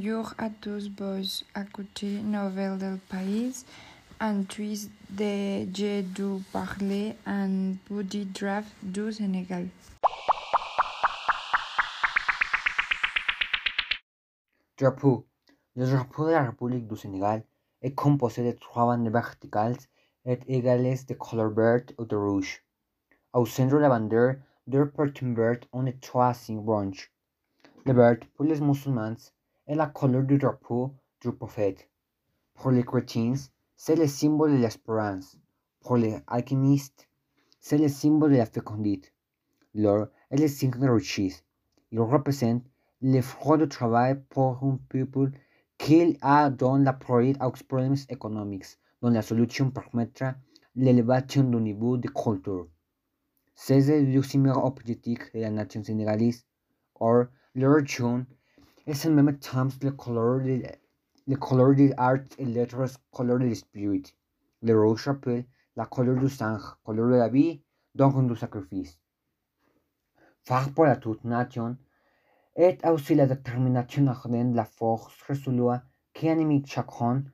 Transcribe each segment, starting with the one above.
Bonjour à tous, boys. Écoutez nouvelle del país. En twist de J'ai dû parler un body draft du Sénégal. Drapeau. Le drapeau de la République du Sénégal est composé de trois bandes verticales et égales de couleur verte ou de rouge. Au centre de la bandera, deux porteurs verts ont trois signes branches. Le vert, pour les musulmans, est la couleur du drapeau du prophète. Pour les chrétiens, c'est le symbole de l'espérance. Pour les alchimistes, c'est le symbole de la fécondité. L'or est le signe de richesse. Il représente le fruit du travail pour un peuple qui a donné la priorité aux problèmes économiques, dont la solution permettra l'élévation du niveau de culture. C'est le deuxième objectif de la nation sénégalaise. Or, l'origine est en même temps le couleur de, le couleur des arts et lettres, couleur de l'esprit. Le rouge rappelle la couleur du sang, couleur de la vie, donc du sacrifice. Faire pour la toute nation est aussi la détermination ardente, la force résolue qui anime chacun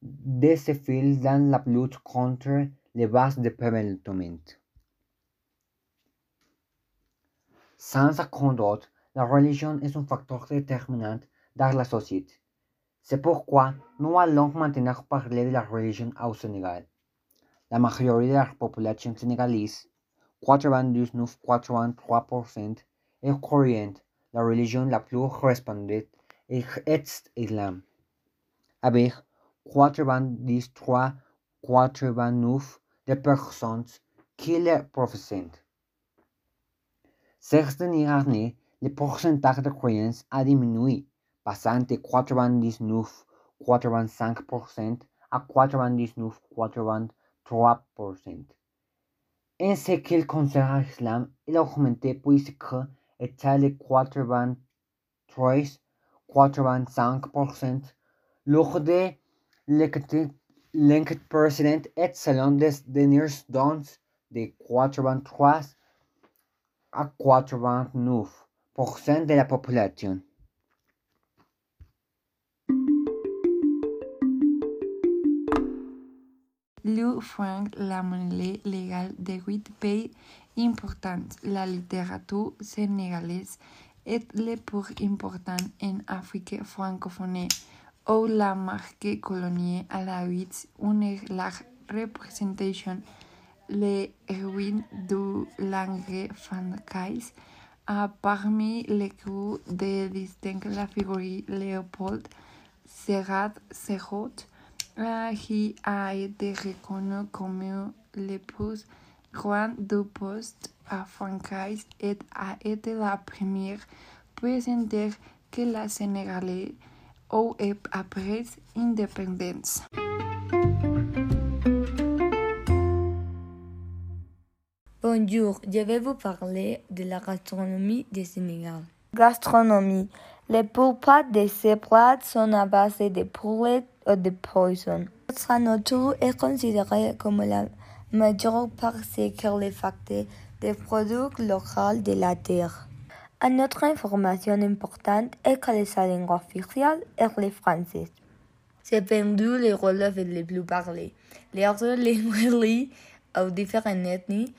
de ses fils dans la lutte contre les bases de développement. Sans doute, la religion est un facteur déterminant dans la société. C'est pourquoi nous allons maintenant parler de la religion au Sénégal. La majorité de la population sénégalaise, 99,83%, est croyante. La religion la plus répandue est l'islam, avec 93,89% de personnes qui le professent. Dernières années, le pourcentage de croyants a diminué, passant de 99,85% à 99,83%. En ce qui concerne l'islam, il a augmenté puisque était de 83,85%. Lors de l'enquête précédente est selon des dernières données de 83 à 89% de la population. Le franc, la monnaie légale de huit pays importants. La littérature sénégalaise est le plus important en Afrique francophone, où la marque coloniale à la huit une large représentation. Les héroïnes de langue française a parmi les crews de distinguer la figure Léopold Sérat Serrault, qui a été reconnu comme le plus grand du poste à Francaise et a été la première présidente que la Sénégalaise a après indépendance. Bonjour, je vais vous parler de la gastronomie du Sénégal. Gastronomie. Les plupart de ces plats sont à base de poulet ou de poisson. Notre nourriture est considérée comme la meilleure parce qu'elle est faite des produits locaux de la terre. Une autre information importante est que la langue officielle est le français. C'est les relèves les plus parlés. Les autres langues aux différentes ethnies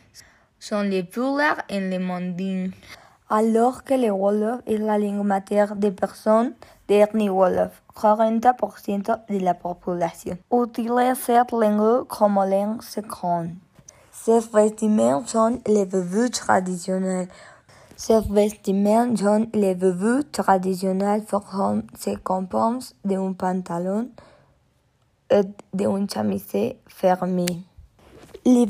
sont les plus rares en le monde. Alors que le Wolof est la langue maternelle des personnes d'ethnie Wolof, 40% de la population utilise cette langue comme langue seconde. Ces vestiments sont les vêtements traditionnels. Ces vestiments sont les vêtements traditionnels forment se composent d'un pantalon et d'une chemise fermée. Les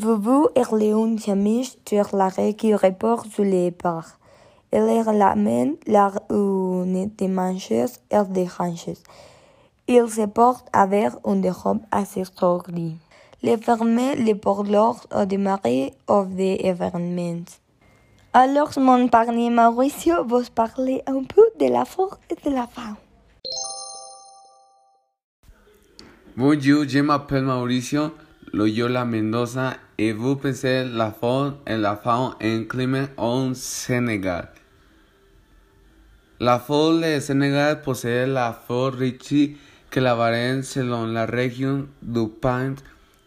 et une chemise sur l'arrêt qui reportent sur les barres. Les lamelles, la des manches et des hanches. Ils se portent avec une robe assez gris. Les fermés les portent lors de mariés ou des événements. Alors, mon parrain Mauricio vous parler un peu de la flore et de la faune. Bonjour, je m'appelle Mauricio Loyola Mendoza et vous pensez la faune et la faune en climat au Sénégal. La folle de Sénégal posee la forêt riche que la varenne selon la région du Pint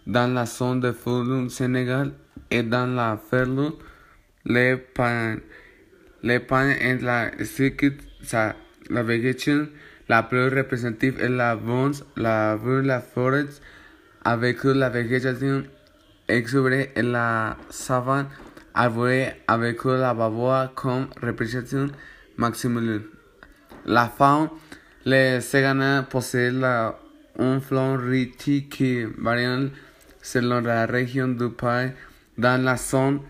dans la zone de Fulum Sénégal et dans la Ferlo. Le Pint, le Pint est la structure, la végétation la plus représentative est la bronze, la vue, la forêt, avec la végétation exuberante et la savane arborée avec la baboa comme représentation maximale. La faune, les Ségana possède la, un riche qui varie selon la région du pays. Dans la zone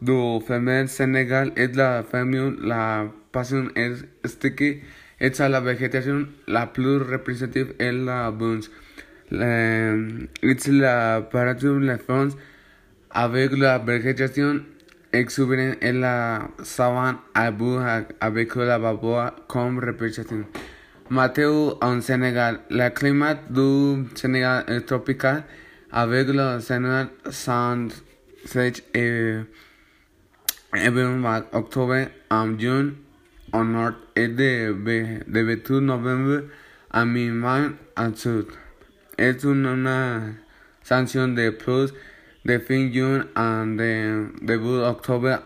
du femelle Sénégal et la famille, la passion est que est la végétation la plus représentative est la bunch. C'est la parature de France avec la végétation exubérante et la savane avec la baboa comme représentation. Mateo en Sénégal. Le climat du Sénégal est tropical avec le Sénégal sans sèche et en octobre en juin au nord et de, de 28 novembre à mi-mai. Es una sanción de plus de fin juin and de debut octobre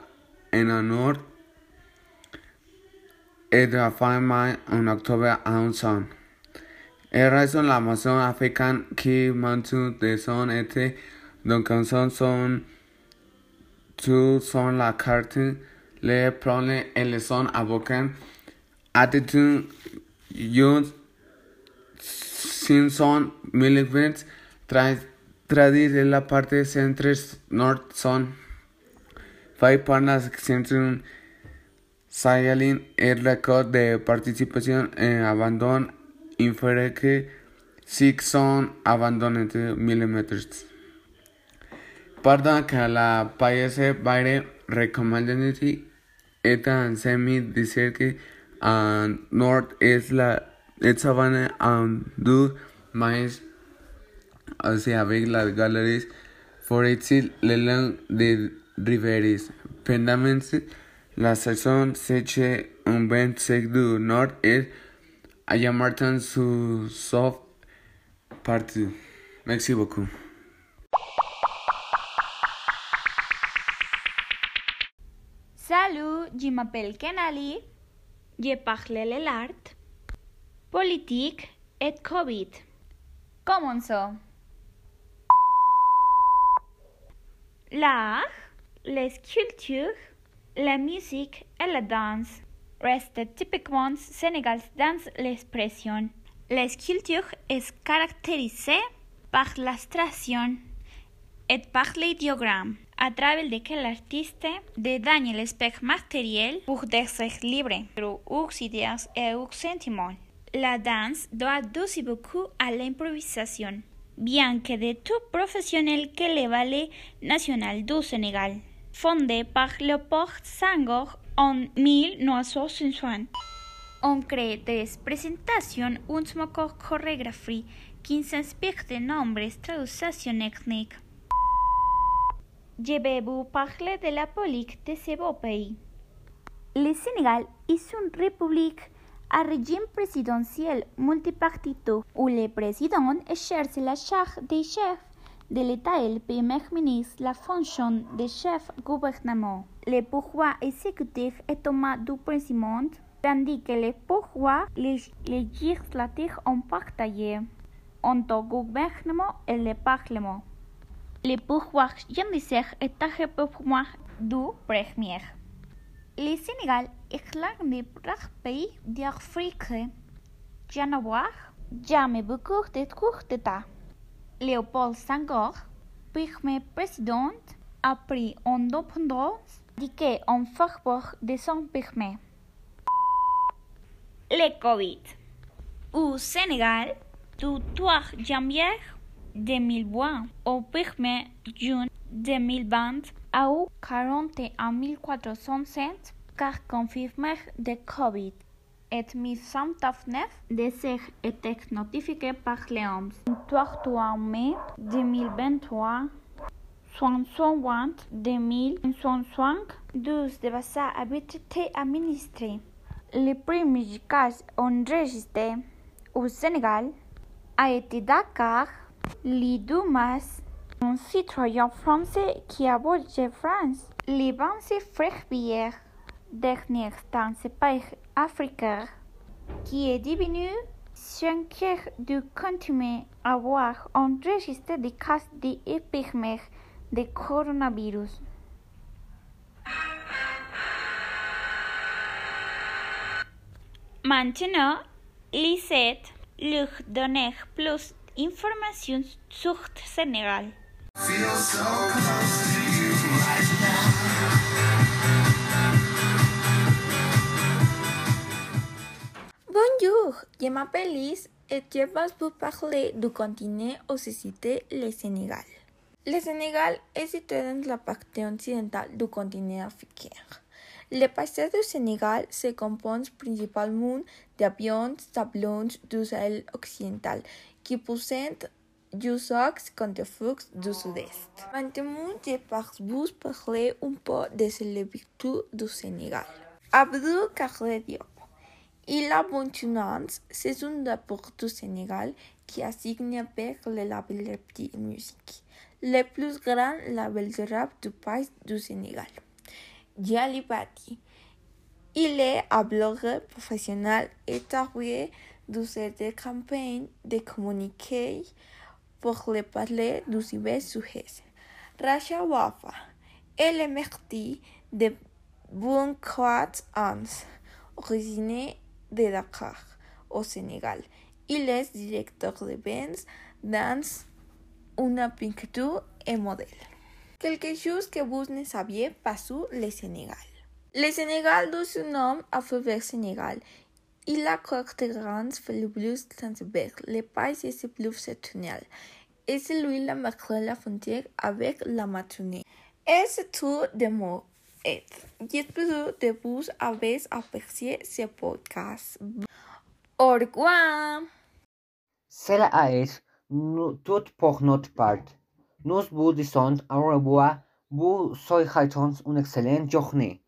en el norte et de fin mai en octobre en son. El resto la Amazon africaine qui mantiene de son été donc son son tout son la carte le prone el son abocan attitude use sin son millimeters tras tradir en la parte centro north son five panas centrum Sayalin el récord de participación en abandono inferior que six son abandono milímetros. Pardon que la paese baire recommended semi dice que en norte es la es sabana en du mais hacia avec las galeries forestières le long de riveres. Pendant la saison sèche un vent sec du nord et à Yamartan su soft partie. Merci beaucoup. Salut, je m'appelle Kenali. Je parle l'art, politique et Covid. Commençons. L'art, les sculptures, la musique et la danse restent typiquement sénégalais dans l'expression. La sculpture est caractérisée par l'abstraction et par l'idiogramme, a travers lequel l'artiste dédaigne l'aspect matériel pour d'être libre, aux idées et aux sentiments. La danse doit aussi beaucoup à l'improvisation, bien que de tout professionnel que le Ballet national du Sénégal, fondé par Léopold Senghor en 1960. On crée des présentations un smoko chorégraphie qui s'inspire de nombreuses traductions ethniques. Je vais vous parler de la politique de ce beau pays. Le Sénégal est une république à régime présidentiel multipartito où le président exerce la charge de chef de l'État et le premier ministre la fonction de chef gouvernement. Le pouvoir exécutif est main du président, tandis que le pouvoir législatif est partagé entre le gouvernement et le parlement. Le pouvoir judiciaire est le pouvoir du premier. Le Sénégal Ik lag me prachtig der frike. Janawar, jame bukur det kurteta. Leopold Sangor, pigme président, a pris en dopendros, diké en farbour de son pigme. Le Covid. Au Sénégal, du 3 janvier 2020 au 1er juin 2020, à 41 407 cas confirmés de COVID et 1109 décès étaient notifiés par l'OMS. Le 3 mai 2023, 120 2105 12 de vaccins avaient été administrés. le premier cas enregistré au Sénégal a été Dakar, les Dumas, un citoyen français qui a voyagé France. Les pensées frères dernière dans ce pays africain, qui est devenu cœur de continuer à avoir enregistré des cas d'épidémie de coronavirus. Maintenant, Lisette leur donner plus d'informations sur Sénégal. Bonjour, je m'appelle Lise et je vais vous parler du continent où se situe le Sénégal. Le Sénégal est situé dans la partie occidentale du continent africain. Le paysage du Sénégal se compose principalement d'avions sablons du Sahel occidental qui possèdent du sox flux du sud-est. Maintenant, je vais vous parler un peu de célébrités du Sénégal. Abdou Diop. Il a Bontunance, c'est un rapport du Sénégal qui a signé avec le label Reptile Music, le plus grand label de rap du pays du Sénégal. Jali Bati. Il est un blogueur professionnel et travaille dans cette campagne de communiquer pour le parler du cyber-sujet. Racha Wafa. Elle est de 24 ans, originaire de Dakar, au Sénégal. Il est directeur de ventes dans une peinture et modèle. Quelque chose que vous ne saviez pas sur le Sénégal. Le Sénégal doit son nom à Faubourg Sénégal. Il a caractérisé le plus transverse, le pays est plus septentrional. Et c'est lui la marque la frontière avec la Martinique. Et tout de mots. Et j'espère que vous avez apprécié ce podcast. Au. Cela est tout pour notre part. Nous vous disons au revoir. Vous souhaitons une excellente journée.